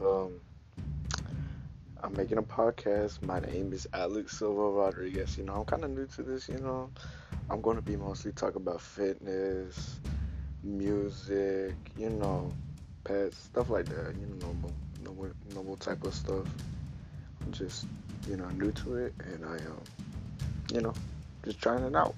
Um, I'm making a podcast. My name is Alex Silva Rodriguez. You know, I'm kind of new to this. You know, I'm going to be mostly talking about fitness, music, you know, pets, stuff like that. You know, normal, normal, normal type of stuff. I'm just, you know, new to it, and I, um, you know, just trying it out.